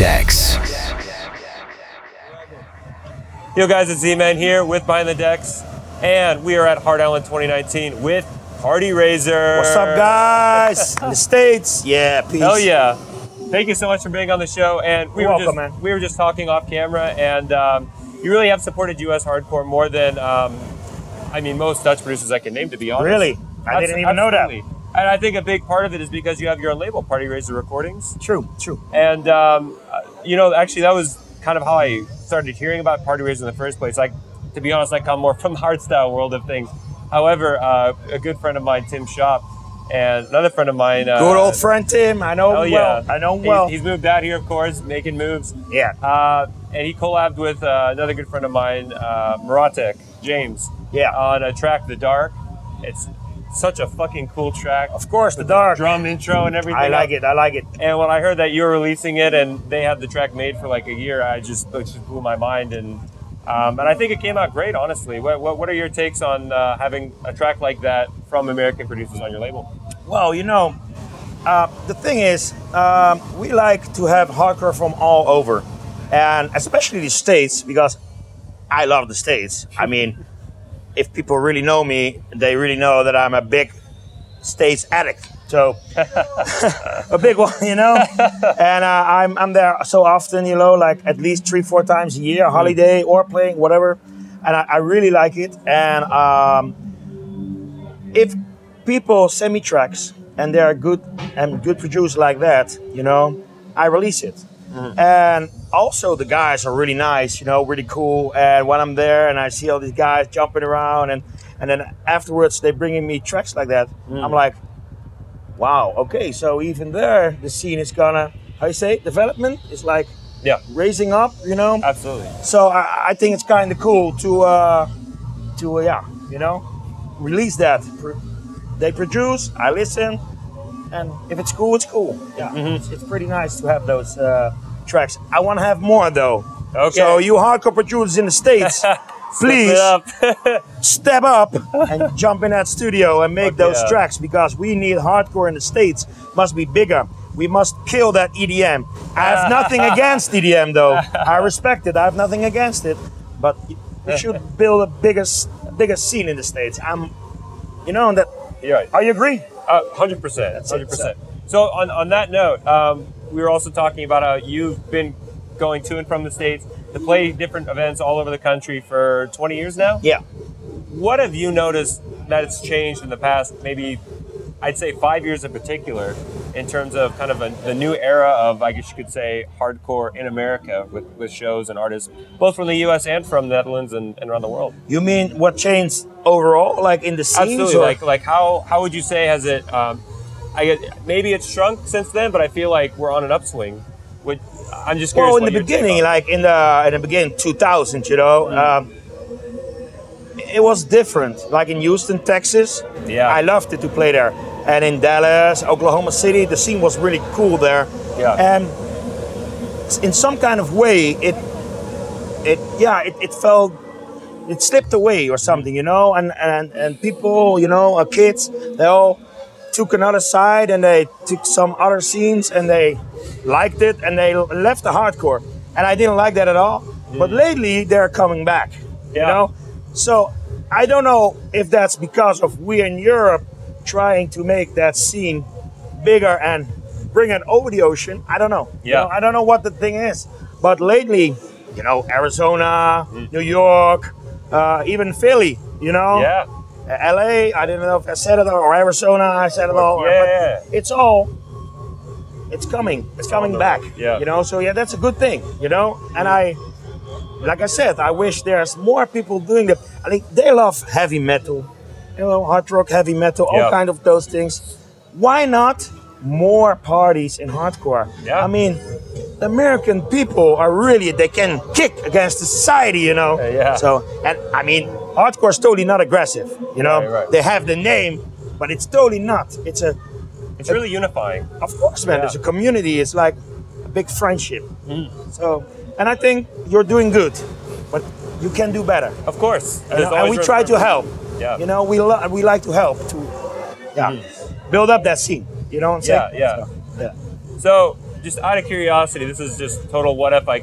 Decks. Yo guys, it's Z-Man here with Behind the Decks, and we are at Hard Island 2019 with Partyraiser. What's up, guys? In the States? Yeah, peace. Hell yeah. Thank you so much for being on the show. And we You're were welcome, just, man. We were just talking off camera, and um, you really have supported U.S. hardcore more than, um, I mean, most Dutch producers I can name, to be honest. Really? I didn't even know that. And I think a big part of it is because you have your own label, Partyraiser Recordings. True, true. And um, you know, actually, that was kind of how I started hearing about Partyraiser in the first place. Like, to be honest, I come more from the hardstyle world of things. However, uh, a good friend of mine, Tim Shop, and another friend of mine, uh, Good old friend Tim. I know him yeah, well. I know him He's- well. He's, moved out here, of course, making moves. yeah. Uh, and he collabed with uh, another good friend of mine, uh, Maratek James, Yeah. on a track, "The Dark." It's such a fucking cool track. Of course, the dark. drum intro and everything. I like it. I like it. And when I heard that you were releasing it and they had the track made for like a year, I just it just blew my mind. And um, and I think it came out great, honestly. What, what, what are your takes on uh, having a track like that from American producers on your label? Well, you know, uh, the thing is, um, we like to have hardcore from all over, and especially the states because I love the states. I mean, if people really know me, they really know that I'm a big states addict. So a big one, you know. and uh, I'm I'm there so often, you know, like at least three four times a year, holiday or playing whatever, and I, I really like it. And um, if people send me tracks and they are good and good produced like that, you know, I release it. And also the guys are really nice, you know, really cool. And when I'm there and I see all these guys jumping around and and then afterwards they bringing me tracks like that, I'm like, wow, okay, so even there the scene is gonna how you say development is like Yeah, raising up, you know. absolutely. So I, I think it's kind of cool to uh, to uh, yeah, you know, release that. They produce, I listen, and if it's cool, it's cool. Yeah, it's, it's pretty nice to have those uh, tracks. I want to have more though. Okay. So you hardcore producers in the states, please Step up. step up and jump in that studio and make Fuck those yeah. tracks because we need hardcore in the states must be bigger we must kill that edm i have nothing against edm though i respect it i have nothing against it but we should build a bigger bigger scene in the states i'm you know that You're right. are you agree Uh, Hundred percent. That's it. Hundred percent. So on, on that note, um, we were also talking about how you've been going to and from the states to play different events all over the country for 20 years now. yeah What have you noticed that it's changed in the past, maybe I'd say five years in particular, in terms of kind of a, the new era of, I guess you could say, hardcore in America with, with shows and artists, both from the US and from the Netherlands and, and around the world? you mean what changed overall like in the scenes Absolutely. or- Like, like how, how would you say has it, um, I guess, maybe it's shrunk since then, but I feel like we're on an upswing. Would, I'm just curious. Well, in the beginning, like in the in the beginning, 2000, you know, Mm. um, it was different. Like in Houston, Texas, Yeah. I loved it to play there, and in Dallas, Oklahoma City, the scene was really cool there. Yeah. And in some kind of way, it it yeah, it, it felt it slipped away or something, you know, and and and people, you know, uh, kids, they all took another side and they took some other scenes and they liked it and they left the hardcore, and I didn't like that at all. But lately, they're coming back, you know. So I don't know if that's because of we in Europe trying to make that scene bigger and bring it over the ocean. I don't know. You Yeah. know, I don't know what the thing is. But lately, you know, Arizona, Mm. New York, uh, even Philly, you know, yeah. LA. I didn't know if I said it all, or Arizona. I said it all. Yeah, but. It's all. It's coming. It's coming back. yeah. You know. So yeah, that's a good thing. You know. And I, like I said, I wish there's more people doing that. I think they love heavy metal, you know, hard rock, heavy metal, all Yeah. kind of those things. Why not more parties in hardcore? Yeah. I mean, the American people are really they can kick against the society, you know. Uh, yeah. So and I mean, hardcore is totally not aggressive. You know, Right, right. they have the name, but it's totally not. It's a, It's really unifying. of course, man. Yeah. There's a community. It's like a big friendship. Mm. So, and I think you're doing good, but you can do better. Of course. Know, and we try to help. Yeah. You know, we lo- we like to help to, yeah, build up that scene. You know what I'm Yeah, saying? yeah. So, yeah. So just out of curiosity, this is just total what if I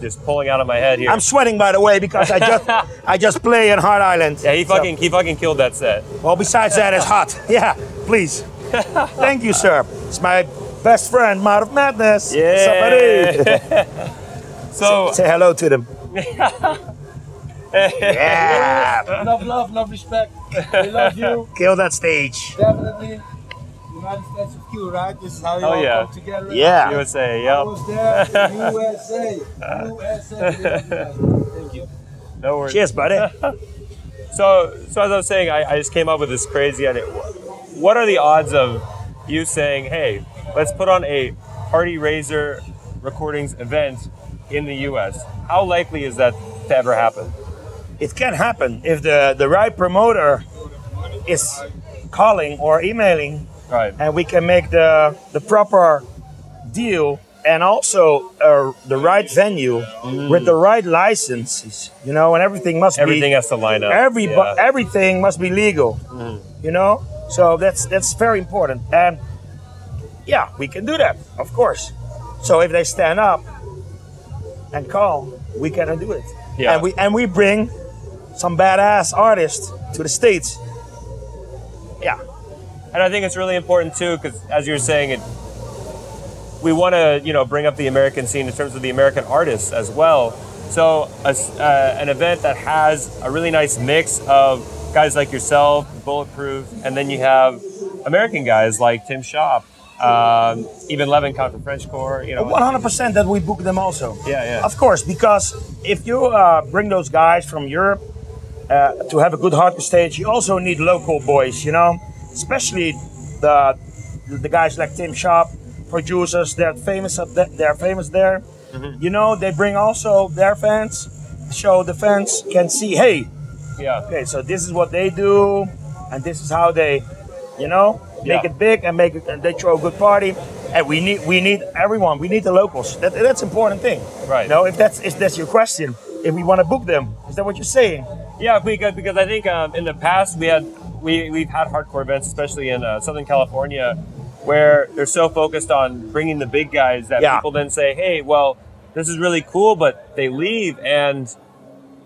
just pulling out of my head here. I'm sweating by the way because I just I just play in Hard Island. yeah, he So- fucking he fucking killed that set. well, besides that, it's hot. Yeah, please. Thank you, sir. It's my best friend, Mouth of Madness. Yeah. Somebody. So Say hello to them. yeah. Love, love, love, respect. We love you. Kill that stage. Definitely. United States of Q, right? This is how you Oh, all yeah. come together. Yeah. USA, I yep. was there. USA. USA. We love you guys. Thank you. No worries. Cheers, buddy. So, so as I was saying, I, I just came up with this crazy idea. What are the odds of you saying, "Hey, let's put on a Partyraiser Recordings event in the U.S." How likely is that to ever happen? It can happen if the, the right promoter is calling or emailing Right. and we can make the, the proper deal and also uh, the right venue with the right licenses, you know, and everything must Everything be everything has to line up. every Yeah. everything must be legal, you know. So that's that's very important, and yeah, we can do that, of course. So if they stand up and call, we can do it, Yeah. and we and we bring some badass artists to the states. Yeah, And I think it's really important too, because as you were saying, it we want to you know bring up the American scene in terms of the American artists as well. So a uh, an event that has a really nice mix of guys like yourself, Bulletproof, and then you have American guys like Tim Shop, um, even Levenkhan from French Core. You know, one hundred percent that we book them also. Yeah, yeah. Of course, because if you uh, bring those guys from Europe uh, to have a good hardcore stage, you also need local boys, you know, especially the the guys like Tim Shop, producers. They're famous. At the, they're famous there. Mm-hmm. You know, they bring also their fans, so the fans can see, hey, yeah, okay, so this is what they do, and this is how they, you know, make Yeah. it big and make it. And they throw a good party, and we need we need everyone. We need the locals. That, that's important thing. Right. You know, if that's if that's your question, if we want to book them, is that what you're saying? Yeah, because because I think um, in the past we had we we've had hardcore events, especially in uh, Southern California, where they're so focused on bringing the big guys that Yeah. people then say, "Hey, well, this is really cool," but they leave and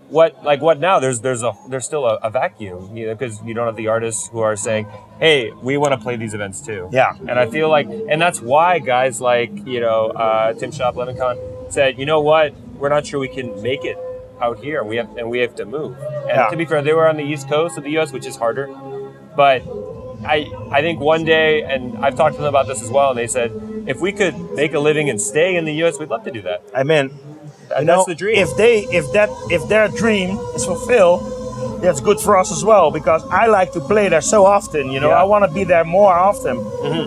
what like what now? There's there's a there's still a, a vacuum, you know, because you don't have the artists who are saying, "Hey, we want to play these events too." Yeah. and I feel like, and that's why guys like you know uh, Tim Shop, Levenkhan said, "You know what? We're not sure we can make it out here. We have and we have to move." And Yeah. to be fair, they were on the east coast of the U.S., which is harder, but I I think one day, and I've talked to them about this as well, and they said if we could make a living and stay in the U.S., we'd love to do that. I mean, you that's know, the dream. If they if that if their dream is fulfilled, that's good for us as well because I like to play there so often. You know, Yeah. I want to be there more often.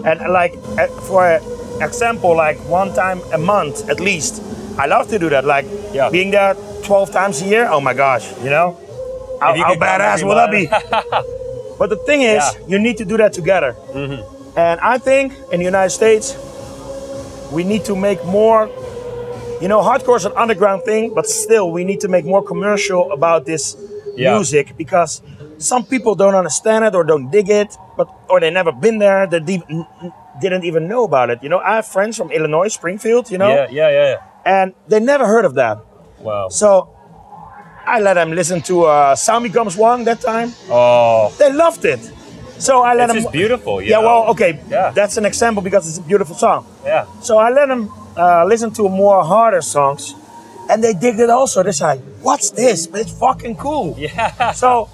And like uh, for example, like one time a month at least. I love to do that. Like Yeah. being there twelve times a year. Oh my gosh, you know, how, you how badass will that be? but the thing is, Yeah. Mm-hmm. you need to do that together. And I think in the United States, we need to make more. You know, hardcore is an underground thing, but still, we need to make more commercial about this Yeah. music because some people don't understand it or don't dig it, but or they never been there. They de- didn't even know about it. You know, I have friends from Illinois, Springfield. You know, Yeah, yeah, yeah, yeah. and they never heard of that. Wow. So I let them listen to uh, Sound Becomes One that time. Oh, They loved it. So I let it's them. just beautiful. Yeah, know? well, okay. Yeah. That's an example because it's a beautiful song. Yeah. So I let them uh, listen to more harder songs, and they dig it also. They say, "What's this? But it's fucking cool." Yeah. So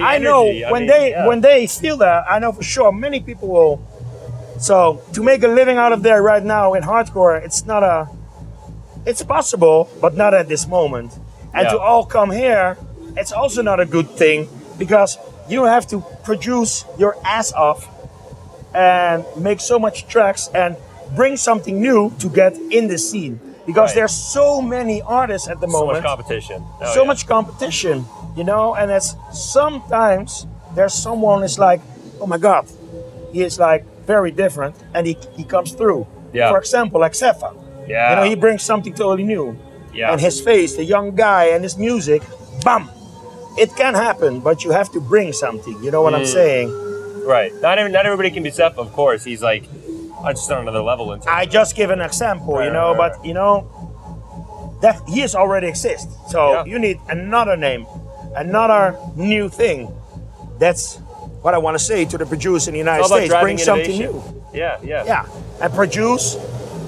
I know I when mean, they yeah. when they feel that, I know for sure many people will. So to make a living out of there right now in hardcore, it's not a. It's possible, but not at this moment. And to all come here, it's also not a good thing because you have to produce your ass off and make so much tracks and bring something new to get in the scene because Right. there's so many artists at the so moment much competition. Oh, so yeah. much competition, you know, and it's sometimes there's someone is like, oh my god, he is like very different and he, he comes through. Yeah. For example, like Sefa. Yeah. You know, he brings something totally new. Yeah. And his face, the young guy and his music, bam. It can happen, but you have to bring something. You know what I'm Mm. saying? Right. Not even, not everybody can be Sefa, of course. He's like uh, just on another level. I just give an example, Right, you know, right, right, but you know, that he is already exist. So Yeah. you need another name, another new thing. That's what I want to say to the producer in the United It's all about States. Bring something new. Yeah, yeah, Yeah, and produce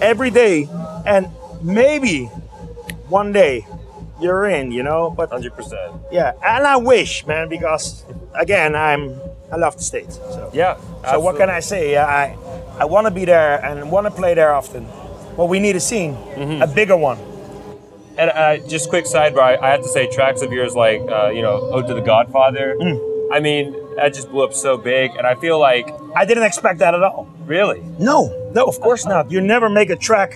every day, and maybe one day you're in, you know. But hundred percent. yeah, and I wish, man, because again, I'm I love the states. So. Yeah. So what can I say? I I want to be there and want to play there often. But we need a scene, Mm-hmm. a bigger one. And uh, just quick sidebar, I, I have to say, tracks of yours like uh, you know, "Ode to the Godfather." Mm. I mean, that just blew up so big, and I feel like I didn't expect that at all. really. No, no, of course not. You never make a track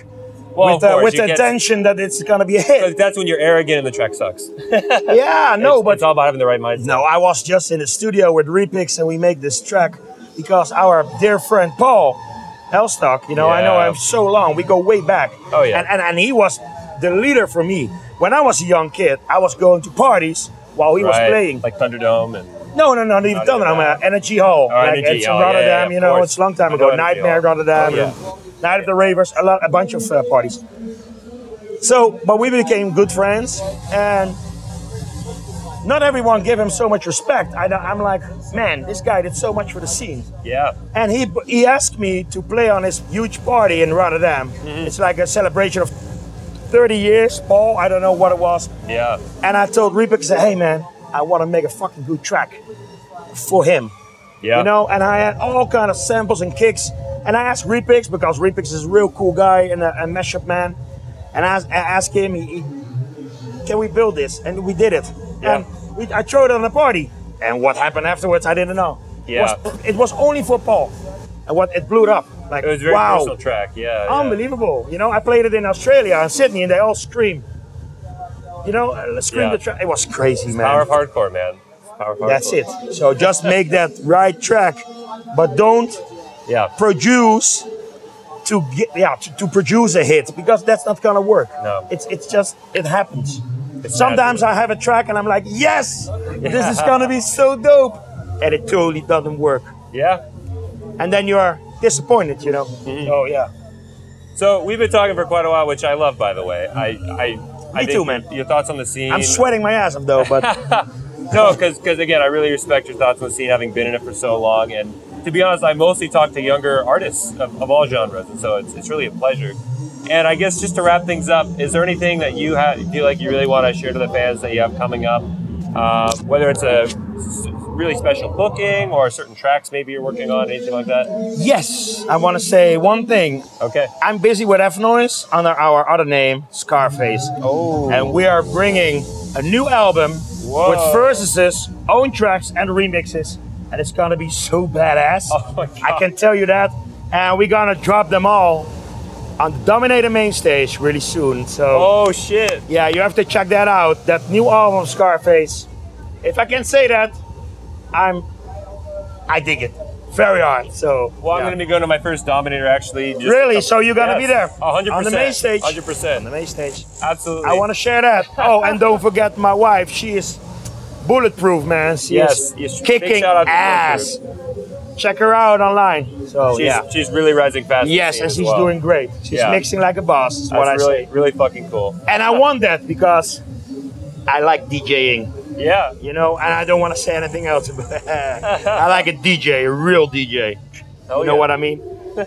Well, with uh, with the intention that it's gonna be a hit. That's when you're arrogant and the track sucks. yeah, no, it's, but it's all about having the right mindset. no, I was just in the studio with Repix and we make this track because our dear friend Paul Elstak, you know, I know him so long. We go way back. Oh, yeah. And, and and he was the leader for me. When I was a young kid, I was going to parties while he was playing. like Thunderdome and No, no, no, not even Not Thunder. I'm at Energy Hall. Oh, like Energy it's Hall, in yeah, Rotterdam, yeah, you know, course. it's a long time ago. Nightmare Hall. Rotterdam, Oh, yeah. and Night of the Ravers, a lot, a bunch of uh, parties. So, but we became good friends, and not everyone gave him so much respect. I, I'm like, man, this guy did so much for the scene, yeah, and he he asked me to play on his huge party in Rotterdam. Mm-hmm. It's like a celebration of 30 years, Paul. I don't know what it was. yeah, And I told Reaper, I said, hey man, I want to make a fucking good track for him. yeah. You know, and I had all kind of samples and kicks. And I asked Repix because Repix is a real cool guy and a, a mashup man. And I, asked- I asked him, he, he- can we build this? And we did it. Yeah. And we, I threw it on a party. And what happened afterwards, I didn't know. Yeah. It was, it was only for Paul. And what it blew it up. Like, It was a very wow, personal track. Yeah, yeah. unbelievable. You know, I played it in Australia and Sydney, and they all scream. You know, uh, scream Yeah. the track. It was crazy, man. Power of hardcore, man. Power of hardcore. That's it. So just make that right track, but don't Yeah, produce to get yeah to, to produce a hit because that's not gonna work. No. It's it's just it happens. It's Sometimes. I have a track and I'm like, yes, this is gonna be so dope, and it totally doesn't work, yeah. and then you are disappointed, you know. Mm-hmm. Oh yeah. So we've been talking for quite a while, which I love, by the way. I, I, I Me think too, man. Your thoughts on the scene? I'm sweating my ass off though, but No, because again, I really respect your thoughts on the scene, having been in it for so long. And to be honest, I mostly talk to younger artists of, of all genres, and so it's, it's really a pleasure. And I guess just to wrap things up, is there anything that you have, feel like you really want to share to the fans that you have coming up? Uh, whether it's a really special booking or certain tracks maybe you're working on, anything like that? yes, I want to say one thing. Okay. I'm busy with F. Noize under our other name, Scarface. Oh. and we are bringing a new album Whoa. with verses, own tracks, and remixes, and it's gonna be so badass. Oh my God. I can tell you that, and we're gonna drop them all on the Dominator main stage really soon. So Oh shit. yeah, you have to check that out. That new album, Scarface. If I can say that, I'm, I dig it very hard. So Well, I'm yeah. to be going to my first Dominator actually. Just Really? So you're gonna be there? hundred percent. On the main stage? Hundred percent. on the main stage. Absolutely. I want to share that. Oh, and don't forget my wife. She is bulletproof, man. She Yes, yes, kicking shout out to ass. Check her out online. So She's, yeah. she's really rising fast. Yes, and she's well. doing great. She's Yeah. mixing like a boss. Is That's what I really, say. really fucking cool. And I want that because I like DJing. Yeah. You know, and I don't want to say anything else. But I like a DJ, a real DJ. Hell oh, you know yeah. what I mean?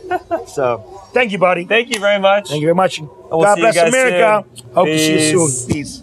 so, thank you, buddy. Thank you very much. Thank you very much. we'll God bless America. soon. Hope to see you soon. Peace.